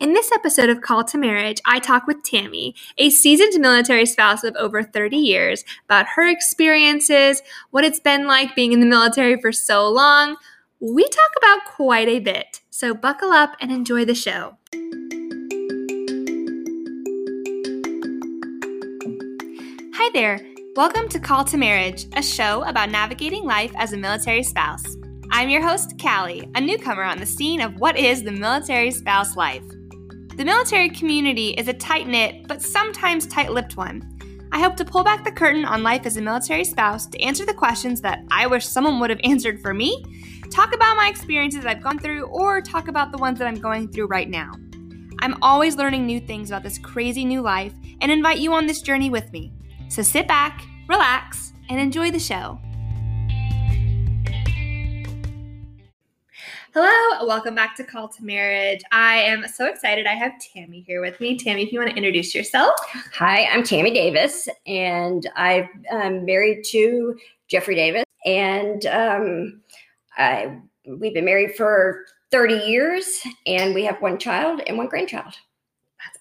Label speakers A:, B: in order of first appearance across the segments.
A: In this episode of Call to Marriage, I talk with Tammy, a seasoned military spouse of over 30 years, about her experiences, what it's been like being in the military for so long. We talk about quite a bit, so buckle up and enjoy the show. Hi there. Welcome to Call to Marriage, a show about navigating life as a military spouse. I'm your host, Callie, a newcomer on the scene of what is the military spouse life. The military community is a tight knit, but sometimes tight lipped one. I hope to pull back the curtain on life as a military spouse to answer the questions that I wish someone would have answered for me, talk about my experiences I've gone through, or talk about the ones that I'm going through right now. I'm always learning new things about this crazy new life and invite you on this journey with me. So sit back, relax, and enjoy the show. Hello, welcome back to Call to Marriage. I am so excited. I have Tammy here with me. Tammy, if you want to introduce yourself.
B: Hi, I'm Tammy Davis, and I'm um, married to Jeffrey Davis, and um, I, we've been married for 30 years, and we have one child and one grandchild.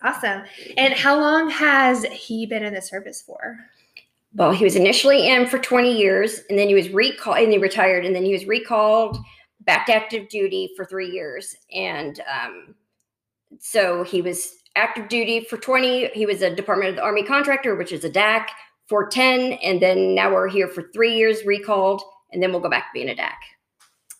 A: That's awesome. And how long has he been in the service for?
B: Well, he was initially in for 20 years, and then he was recalled, and he retired, and then he was recalled back to active duty for three years. And um, so he was active duty for 20. He was a Department of the Army contractor, which is a DAC for 10. And then now we're here for three years recalled, and then we'll go back to being a DAC.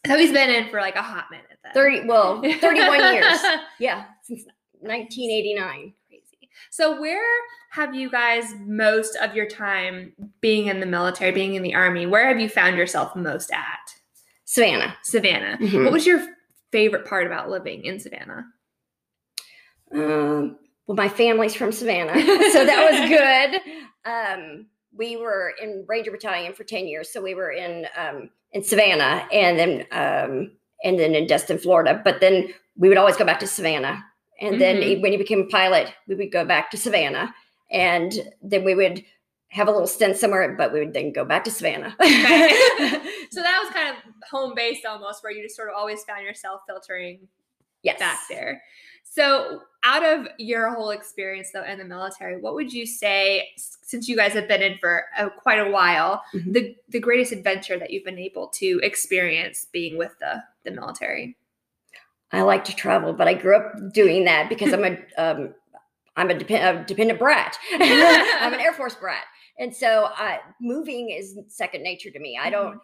A: So he's been in for like a hot minute then.
B: 30, well, 31 years. Yeah, since 1989.
A: Crazy. So where have you guys most of your time being in the military, being in the army? Where have you found yourself most at?
B: Savannah.
A: Savannah.
B: Mhm.
A: What was your favorite part about living in Savannah?
B: Um, well, my family's from Savannah, so that was good. Um, we were in Ranger Battalion for ten years, so we were in um, in Savannah, and then um, and then in Destin, Florida. But then we would always go back to Savannah, and then
A: Mhm.
B: when he became a pilot, we would go back to Savannah, and then we would have a little stint somewhere, but we would then go back to Savannah.
A: Okay. so that was kind of home based almost, where you just sort of always found yourself filtering
B: yes,
A: back there. So, out of your whole experience though in the military, what would you say, since you guys have been in for uh, quite a while,
B: Mhm.
A: the the greatest adventure that you've been able to experience being with the the military?
B: I like to travel, but I grew up doing that because I'm a um, I'm a, depend- a dependent brat. I'm an Air Force brat, and so uh, moving is second nature to me. I don't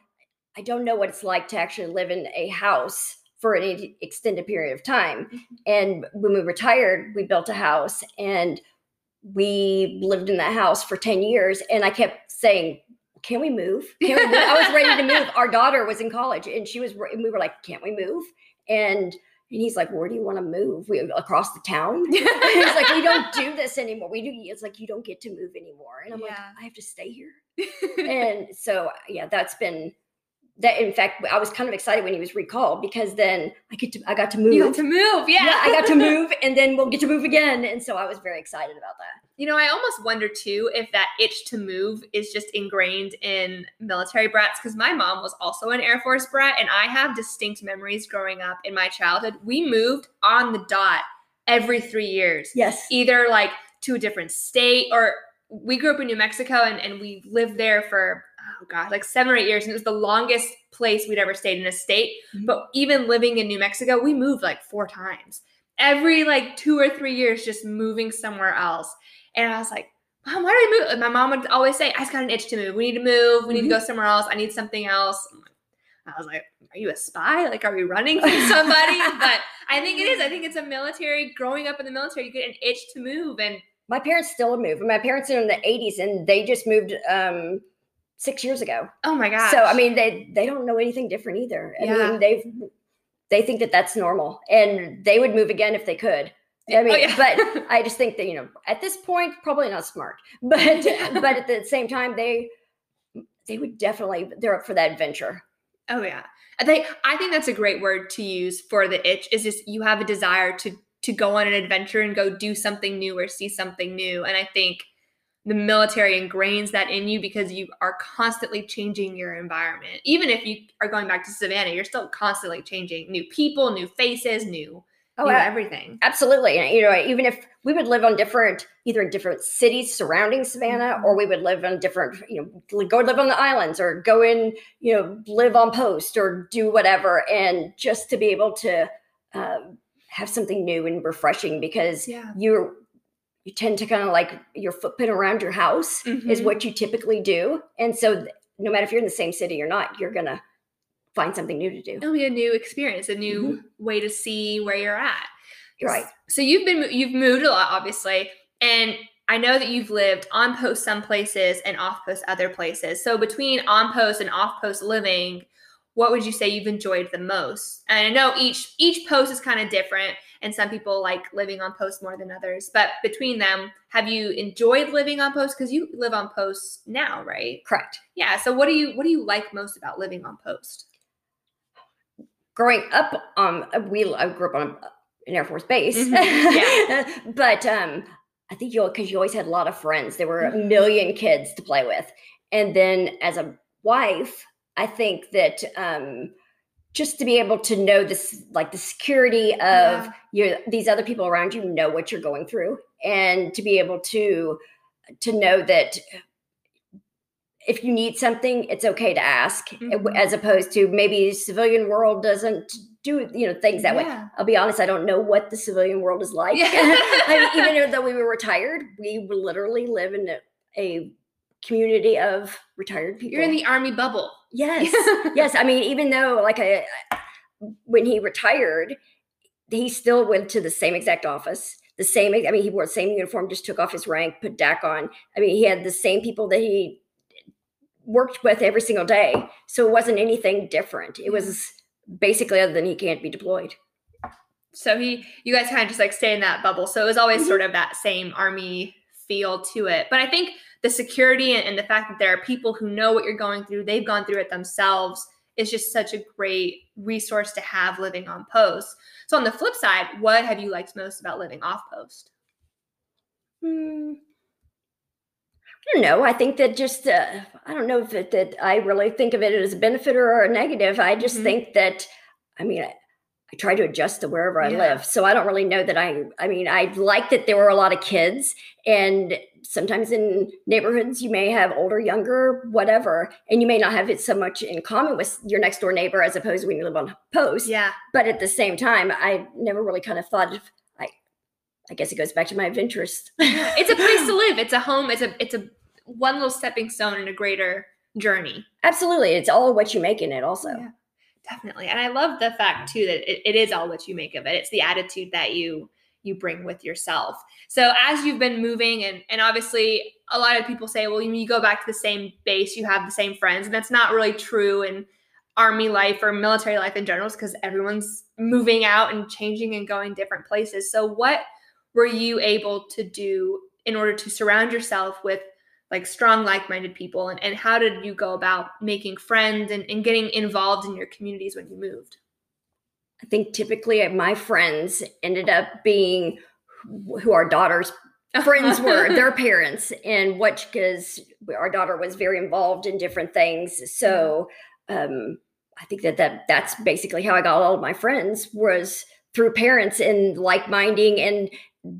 B: I don't know what it's like to actually live in a house for an extended period of time.
A: Mhm.
B: And when we retired, we built a house and we lived in that house for 10 years. And I kept saying, can we move? Can we move? I was ready to move. Our daughter was in college and she was, and we were like, can't we move? And and he's like, where do you want to move? We across the town? He's like, we don't do this anymore. We do. It's like you don't get to move anymore. And I'm like, I have to stay here. and so yeah, that's been that. In fact, I was kind of excited when he was recalled because then I get to I got to move.
A: you got to move, yeah.
B: yeah, I got to move, and then we'll get to move again. And so I was very excited about that.
A: You know, I almost wonder too if that itch to move is just ingrained in military brats because my mom was also an Air Force brat, and I have distinct memories growing up in my childhood. We moved on the dot every three years,
B: Yes.
A: either like to a different state or we grew up in New Mexico and, and we lived there for, oh God, like seven or eight years. And it was the longest place we'd ever stayed in a state.
B: Mhm.
A: But even living in New Mexico, we moved like four times every like two or three years, just moving somewhere else. And I was like, Mom, why do we move? And my mom would always say, I just got an itch to move. We need to move. We need to go somewhere else. I need something else. I was like, Are you a spy? Like, are we running from somebody? but I think it is. I think it's a military, growing up in the military, you get an itch to move. And
B: My parents still moved. My parents are in the 80s, and they just moved um, six years ago.
A: oh my god!
B: So I mean, they they don't know anything different either. I
A: Yeah.
B: mean, they've they think that that's normal, and they would move again if they could. I mean,
A: Oh, yeah.
B: but I just think that you know, at this point, probably not smart, but but at the same time, they they would definitely they're up for that adventure.
A: Oh yeah. I think I think that's a great word to use for the itch is just you have a desire to to go on an adventure and go do something new or see something new. And I think the military ingrains that in you because you are constantly changing your environment. Even if you are going back to Savannah, you're still constantly changing new people, new faces, new oh, everything.
B: Absolutely. And, you know, even if we would live on different, either in different cities surrounding Savannah, mm-hmm. or we would live on different, you know, go live on the islands or go in, you know, live on post or do whatever. And just to be able to um, have something new and refreshing because yeah. you're, you tend to kind of like your footprint around your house mm-hmm. is what you typically do. And so no matter if you're in the same city or not, you're going to find something new to do.
A: It'll be a new experience, a new mm-hmm. way to see where you're at.
B: You're right.
A: So you've been you've moved a lot, obviously, and I know that you've lived on post some places and off post other places. So between on post and off post living, what would you say you've enjoyed the most? And I know each each post is kind of different, and some people like living on post more than others. But between them, have you enjoyed living on post? Because you live on post now, right?
B: Correct.
A: Yeah. So what do you what do you like most about living on post?
B: growing up, um, we I grew up on an Air Force base, mm-hmm. yeah. but um, I think you because you always had a lot of friends. There were a mm-hmm. million kids to play with, and then as a wife, I think that um, just to be able to know this, like the security of yeah. your these other people around you know what you're going through, and to be able to to know that if you need something, it's okay to ask, mm-hmm. as opposed to maybe civilian world doesn't do you know things that yeah. way. I'll be honest, I don't know what the civilian world is like. Yeah. I mean, even though we were retired, we literally live in a, a community of retired people.
A: You're in the army bubble.
B: Yes, yes. I mean, even though like I, when he retired, he still went to the same exact office the same i mean he wore the same uniform just took off his rank put dac on i mean he had the same people that he worked with every single day. So it wasn't anything different. It was basically other than he can't be deployed.
A: So he, you guys kind of just like stay in that bubble. So it was always mm-hmm. sort of that same army feel to it. But I think the security and, and the fact that there are people who know what you're going through, they've gone through it themselves, is just such a great resource to have living on post. So on the flip side, what have you liked most about living off post?
B: Hmm. I don't know. I think that just uh, I don't know if it, that I really think of it as a benefit or a negative. I just mm-hmm. think that I mean I, try to adjust to wherever I live, so I don't really know that I. I mean, I like that there were a lot of kids, and sometimes in neighborhoods you may have older, younger, whatever, and you may not have it so much in common with your next door neighbor as opposed to when you live on post.
A: Yeah.
B: But at the same time, I never really kind of thought of I I guess it goes back to my adventurous.
A: it's a place to live. It's a home. It's a it's a one little stepping stone in a greater journey.
B: Absolutely. It's all what you make in it also. Yeah,
A: definitely. And I love the fact too that it, it is all what you make of it. It's the attitude that you you bring with yourself. So as you've been moving and and obviously a lot of people say, well, you go back to the same base, you have the same friends, and that's not really true in army life or military life in general because everyone's moving out and changing and going different places. So what were you able to do in order to surround yourself with like strong like-minded people and, and how did you go about making friends and, and getting involved in your communities when you moved?
B: I think typically my friends ended up being who our daughters friends were their parents and what because our daughter was very involved in different things. So um i think that that that's basically how i got all of my friends was through parents and like-minding and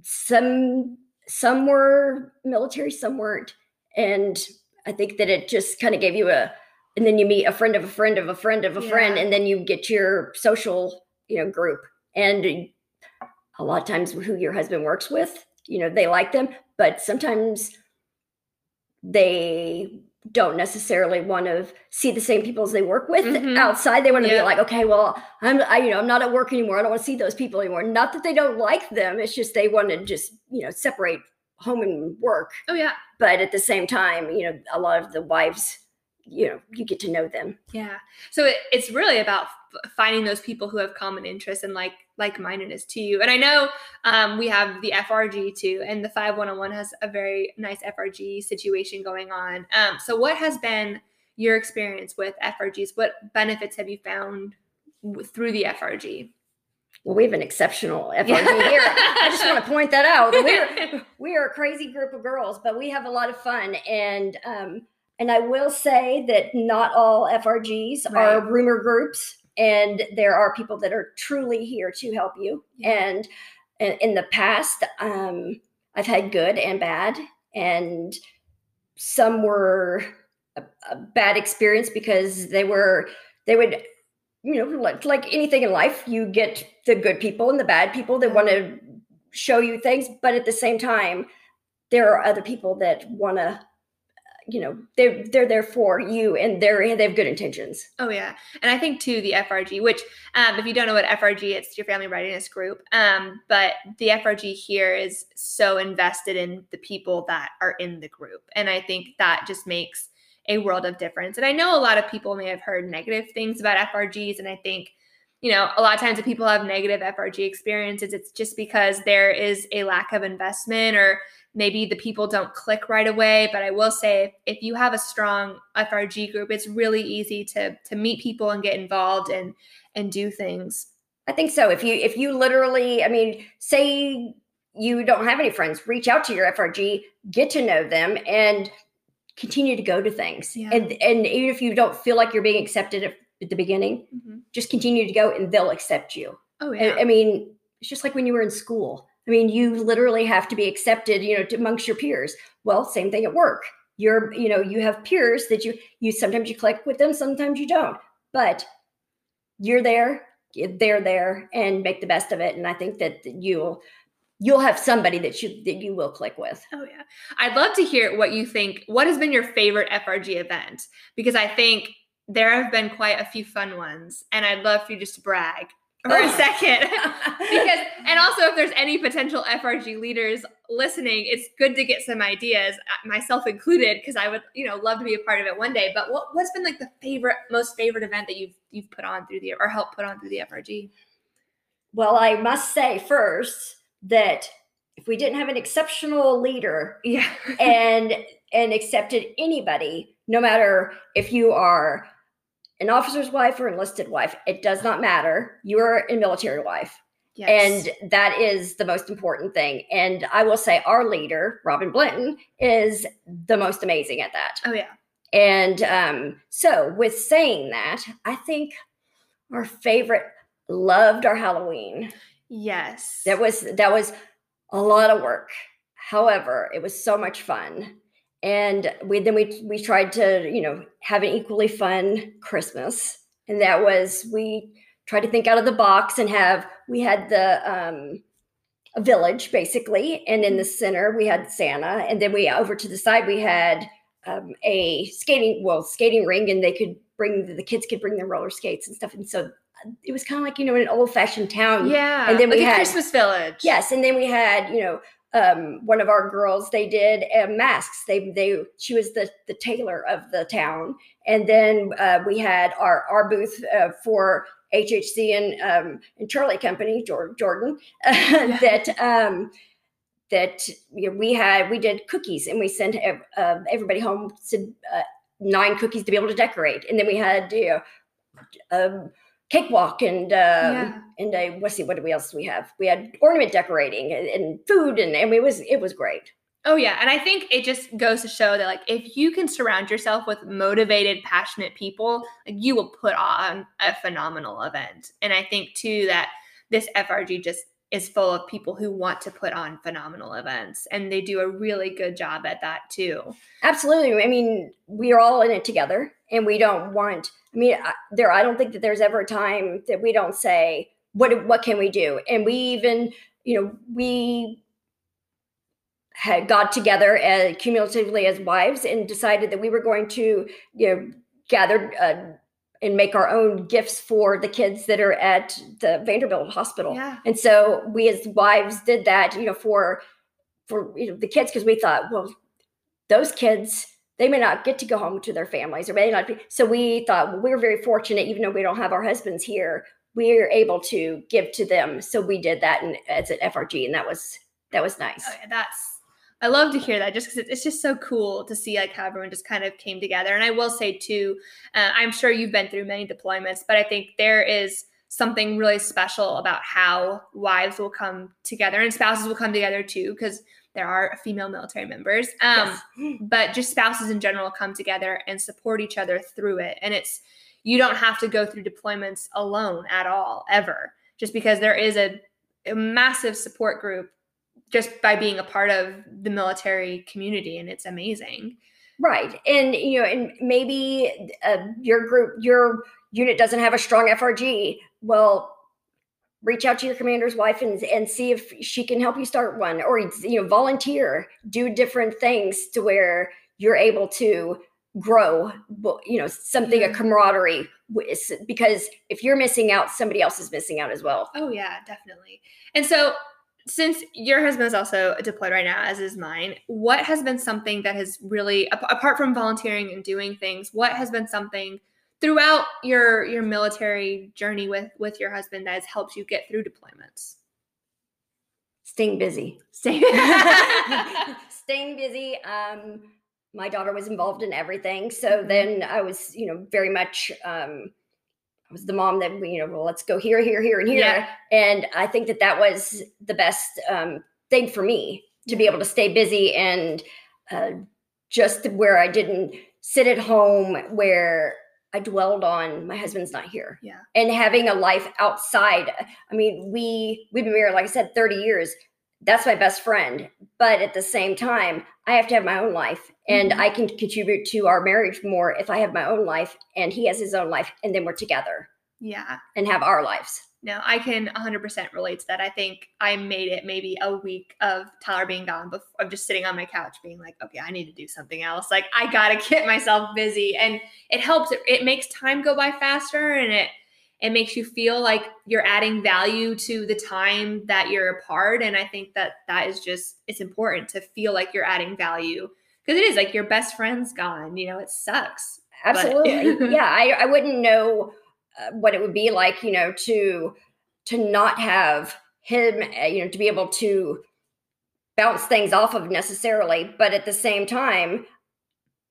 B: some some were military, some weren't. And I think that it just kind of gave you a and then you meet a friend of a friend of a friend of a yeah. friend, and then you get your social, you know, group. And a lot of times who your husband works with, you know, they like them, but sometimes they don't necessarily want to see the same people as they work with mm-hmm. outside. They want to yeah. be like, okay, well, I'm, I, you know, I'm not at work anymore. I don't want to see those people anymore. Not that they don't like them. It's just they want to just, you know, separate home and work.
A: Oh yeah.
B: But at the same time, you know, a lot of the wives you know you get to know them.
A: Yeah. So it, it's really about f- finding those people who have common interests and like like-mindedness to you. And i know um, we have the frg too and the five one-on-one has a very nice frg situation going on. Um, so what has been your experience with frgs what benefits have you found through the frg
B: well, we have an exceptional FRG here. I just want to point that out. We're we are a crazy group of girls, but we have a lot of fun. And um, and I will say that not all FRGs right. are rumor groups. and there are people that are truly here to help you.
A: Yeah.
B: And, and in the past, um, I've had good and bad, and some were a, a bad experience because they were they would you know like, like anything in life you get the good people and the bad people that want to show you things but at the same time there are other people that want to you know they're they're there for you and they're they have good intentions.
A: Oh yeah, and I think too the FRG, which um, if you don't know what FRG, it's your family readiness group. Um, but the FRG here is so invested in the people that are in the group, and I think that just makes a world of difference. And I know a lot of people may have heard negative things about FRGs, and I think you know a lot of times if people have negative FRG experiences, it's just because there is a lack of investment or maybe the people don't click right away. But i will say if you have a strong frg group it's really easy to to meet people and get involved and and do things.
B: I think so. If you if you literally i mean say you don't have any friends reach out to your frg get to know them and continue to go to things
A: Yeah.
B: and and even if you don't feel like you're being accepted at, at the beginning mm-hmm. just continue to go and they'll accept you
A: oh
B: I, I mean, it's just like when you were in school. I mean, you literally have to be accepted, you know, amongst your peers. Well, same thing at work. You're, you know, you have peers that you you sometimes you click with them, sometimes you don't. But you're there, they're there, and make the best of it. And I think that you'll you'll have somebody that you that you will click with.
A: Oh yeah. I'd love to hear what you think. What has been your favorite FRG event? Because I think there have been quite a few fun ones, and I'd love for you just to brag for a
B: Oh.
A: second. because and also if there's any potential FRG leaders listening, it's good to get some ideas, uh, myself included, because I would, you know, love to be a part of it one day. But what what's been like the favorite, most favorite event that you've you've put on through the or helped put on through the FRG?
B: well, I must say first that if we didn't have an exceptional leader
A: Yeah.
B: and and accepted anybody no matter if you are an officer's wife or enlisted wife it does not matter you're a military wife
A: yes.
B: and that is the most important thing and i will say our leader robin blinton is the most amazing at that
A: oh yeah.
B: and um, so with saying that i think our favorite loved our halloween
A: Yes.
B: that was that was a lot of work. However, it was so much fun. And we then we we tried to, you know, have an equally fun Christmas. And that was we tried to think out of the box and have we had the um a village basically, and in the center we had Santa, and then we over to the side we had um, a skating well skating ring, and they could bring the kids could bring their roller skates and stuff, and so it was kind of like you know an old fashioned town
A: yeah.
B: and then we
A: like a
B: had-
A: Christmas village.
B: Yes, and then we had, you know, um, one of our girls. They did uh, masks. They they she was the the tailor of the town, and then uh, we had our our booth uh, for HHC and um, and Charlie Company, Jor- Jordan, that um, that you know, we had. We did cookies, and we sent ev- uh, everybody home to, uh, nine cookies to be able to decorate, and then we had you know, um, cakewalk and. Um,
A: Yeah.
B: and I let's see what do we else we have? We had ornament decorating and, and food and, and it was it was great.
A: Oh yeah, and I think it just goes to show that like if you can surround yourself with motivated, passionate people, like you will put on a phenomenal event. And I think too that this FRG just is full of people who want to put on phenomenal events and they do a really good job at that too.
B: Absolutely. I mean, we are all in it together and we don't want I mean, I, there I don't think that there's ever a time that we don't say what what can we do? And we even, you know, we had got together uh, cumulatively as wives and decided that we were going to, you know, gather uh, and make our own gifts for the kids that are at the Vanderbilt Hospital.
A: Yeah.
B: And so we as wives did that, you know, for for you know the kids because we thought, well, those kids they may not get to go home to their families or may not be. So we thought well, we're very fortunate, even though we don't have our husbands here, we're able to give to them. So we did that and as an FRG, and that was that was nice.
A: Oh, that's I love to hear that just because it's just so cool to see like how everyone just kind of came together. And I will say too, uh, I'm sure you've been through many deployments, but I think there is something really special about how wives will come together and spouses will come together too, because there are female military members. Um,
B: Yes.
A: but just spouses in general come together and support each other through it. And it's you don't have to go through deployments alone at all, ever, just because there is a, a massive support group just by being a part of the military community. And it's amazing.
B: Right. And, you know, and maybe uh, your group, your unit doesn't have a strong FRG. Well, reach out to your commander's wife and, and see if she can help you start one or, you know, volunteer, do different things to where you're able to grow you know something a camaraderie because if you're missing out somebody else is missing out as well.
A: Oh yeah definitely. And so since your husband is also deployed right now as is mine what has been something that has really apart from volunteering and doing things what has been something throughout your your military journey with with your husband that has helped you get through deployments
B: staying busy
A: staying,
B: staying busy um my daughter was involved in everything. So mm-hmm. then I was, you know, very much um I was the mom that you know, well, let's go here, here, here, and here. Yeah. And I think that that was the best um, thing for me to be able to stay busy and uh, just where I didn't sit at home where I dwelled on my husband's not here.
A: Yeah.
B: And having a life outside. I mean, we we've been married, like I said, 30 years that's my best friend. But at the same time, I have to have my own life and mm-hmm. I can contribute to our marriage more if I have my own life and he has his own life and then we're together.
A: Yeah.
B: And have our lives.
A: No, I can 100% relate to that. I think I made it maybe a week of Tyler being gone before of just sitting on my couch being like, okay, I need to do something else. Like I got to get myself busy and it helps. It, it makes time go by faster and it it makes you feel like you're adding value to the time that you're apart and i think that that is just it's important to feel like you're adding value because it is like your best friend's gone you know it sucks
B: absolutely yeah I, I wouldn't know what it would be like you know to to not have him uh, you know to be able to bounce things off of necessarily but at the same time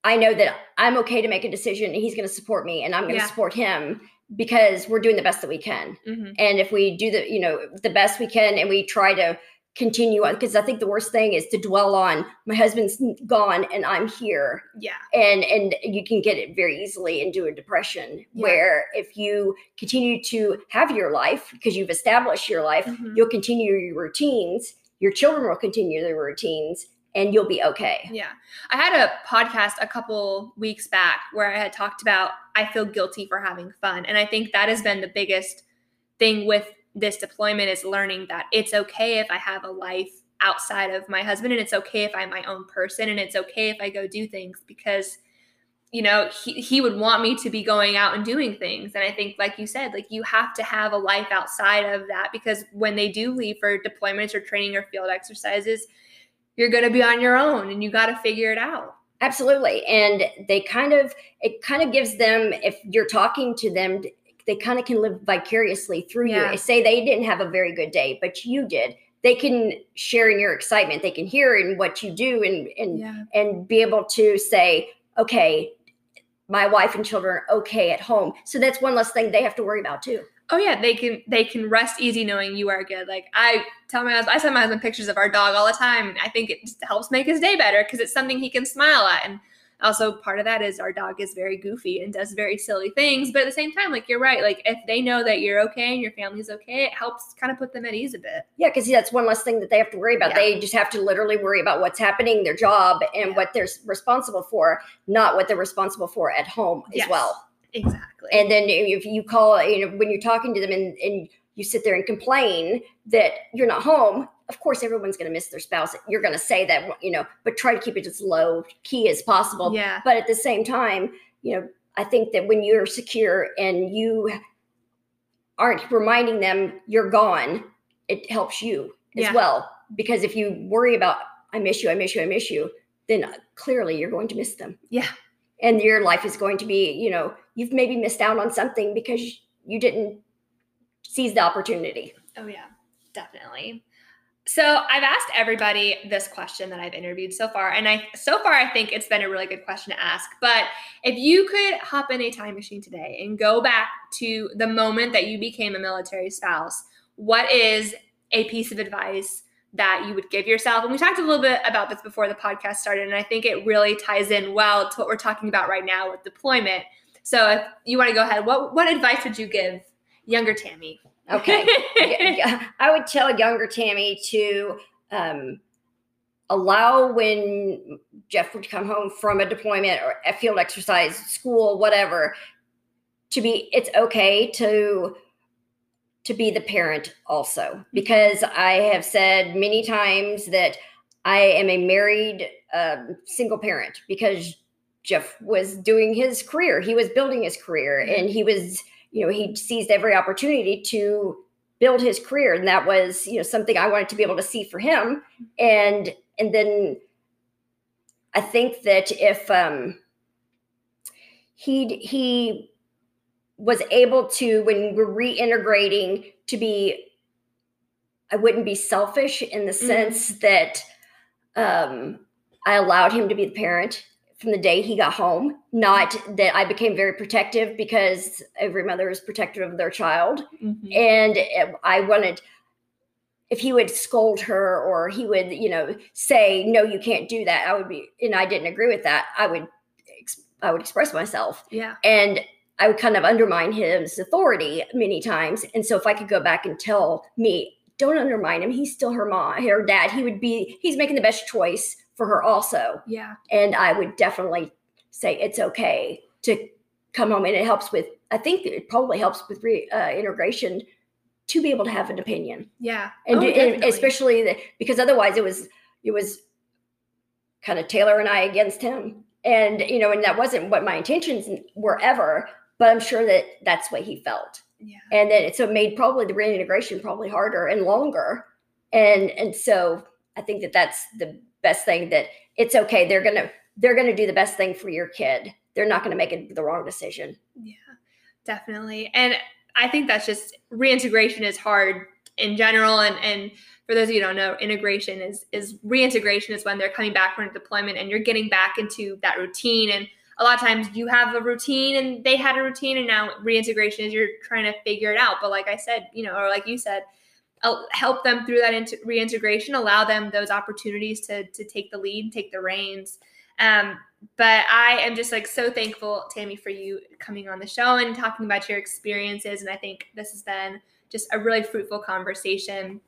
B: i know that i'm okay to make a decision and he's going to support me and i'm going to yeah. support him because we're doing the best that we can. Mm-hmm. And if we do the, you know, the best we can and we try to continue on because I think the worst thing is to dwell on my husband's gone and I'm here.
A: Yeah.
B: And and you can get it very easily into a depression yeah. where if you continue to have your life because you've established your life, mm-hmm. you'll continue your routines, your children will continue their routines and you'll be okay.
A: Yeah. I had a podcast a couple weeks back where I had talked about I feel guilty for having fun. And I think that has been the biggest thing with this deployment is learning that it's okay if I have a life outside of my husband and it's okay if I'm my own person and it's okay if I go do things because you know he, he would want me to be going out and doing things and i think like you said like you have to have a life outside of that because when they do leave for deployments or training or field exercises you're going to be on your own and you got to figure it out.
B: Absolutely. And they kind of, it kind of gives them, if you're talking to them, they kind of can live vicariously through yeah. you. Say they didn't have a very good day, but you did. They can share in your excitement. They can hear in what you do and and yeah. and be able to say, okay, my wife and children are okay at home. So that's one less thing they have to worry about too
A: oh yeah, they can they can rest easy knowing you are good. Like I tell my husband, I send my husband pictures of our dog all the time. I think it just helps make his day better because it's something he can smile at. And also part of that is our dog is very goofy and does very silly things. But at the same time, like you're right, like if they know that you're okay and your family's okay, it helps kind of put them at ease a bit.
B: Yeah, because that's one less thing that they have to worry about. Yeah. They just have to literally worry about what's happening, their job, and yeah. what they're responsible for, not what they're responsible for at home yes. as well.
A: Exactly.
B: And then if you call, you know, when you're talking to them and, and you sit there and complain that you're not home, of course everyone's going to miss their spouse. You're going to say that, you know, but try to keep it as low key as possible.
A: Yeah.
B: But at the same time, you know, I think that when you're secure and you aren't reminding them you're gone, it helps you as yeah. well. Because if you worry about, I miss you, I miss you, I miss you, then uh, clearly you're going to miss them.
A: Yeah
B: and your life is going to be you know you've maybe missed out on something because you didn't seize the opportunity
A: oh yeah definitely so i've asked everybody this question that i've interviewed so far and i so far i think it's been a really good question to ask but if you could hop in a time machine today and go back to the moment that you became a military spouse what is a piece of advice that you would give yourself. And we talked a little bit about this before the podcast started, and I think it really ties in well to what we're talking about right now with deployment. So if you want to go ahead, what what advice would you give younger Tammy?
B: Okay. yeah, I would tell younger Tammy to um, allow when Jeff would come home from a deployment or a field exercise, school, whatever, to be it's okay to to be the parent also because I have said many times that I am a married um, single parent because Jeff was doing his career. He was building his career and he was, you know, he seized every opportunity to build his career. And that was, you know, something I wanted to be able to see for him. And and then I think that if um he he was able to when we're reintegrating to be I wouldn't be selfish in the mm-hmm. sense that um I allowed him to be the parent from the day he got home. Not that I became very protective because every mother is protective of their child. Mm-hmm. And I wanted, if he would scold her or he would, you know, say, no, you can't do that, I would be, and I didn't agree with that, I would, I would express myself.
A: Yeah.
B: And I would kind of undermine his authority many times. And so if I could go back and tell me, don't undermine him, he's still her mom, her dad, he would be, he's making the best choice for her also.
A: Yeah.
B: And I would definitely say it's okay to come home and it helps with I think it probably helps with re, uh, integration to be able to have an opinion.
A: Yeah.
B: And, oh, and especially the, because otherwise it was it was kind of Taylor and I against him. And you know, and that wasn't what my intentions were ever, but I'm sure that that's what he felt.
A: Yeah.
B: And then it, so it made probably the reintegration probably harder and longer. And and so I think that that's the best thing that it's okay. They're gonna they're gonna do the best thing for your kid. They're not gonna make it the wrong decision.
A: Yeah, definitely. And I think that's just reintegration is hard in general and and for those of you who don't know, integration is is reintegration is when they're coming back from a deployment and you're getting back into that routine. And a lot of times you have a routine and they had a routine, and now reintegration is you're trying to figure it out. But like I said, you know, or like you said, help them through that into reintegration, allow them those opportunities to to take the lead, take the reins. Um, but I am just like so thankful, Tammy, for you coming on the show and talking about your experiences. And I think this has been just a really fruitful conversation.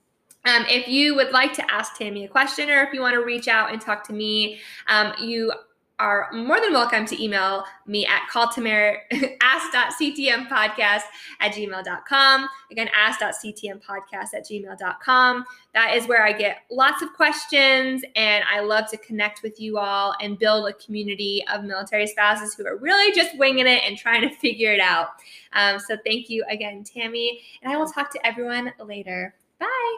A: Um, if you would like to ask Tammy a question or if you want to reach out and talk to me, um, you are more than welcome to email me at calltamar ask.ctmpodcast at gmail.com. Again, ask.ctmpodcast at gmail.com. That is where I get lots of questions and I love to connect with you all and build a community of military spouses who are really just winging it and trying to figure it out. Um, so thank you again, Tammy, and I will talk to everyone later. Bye.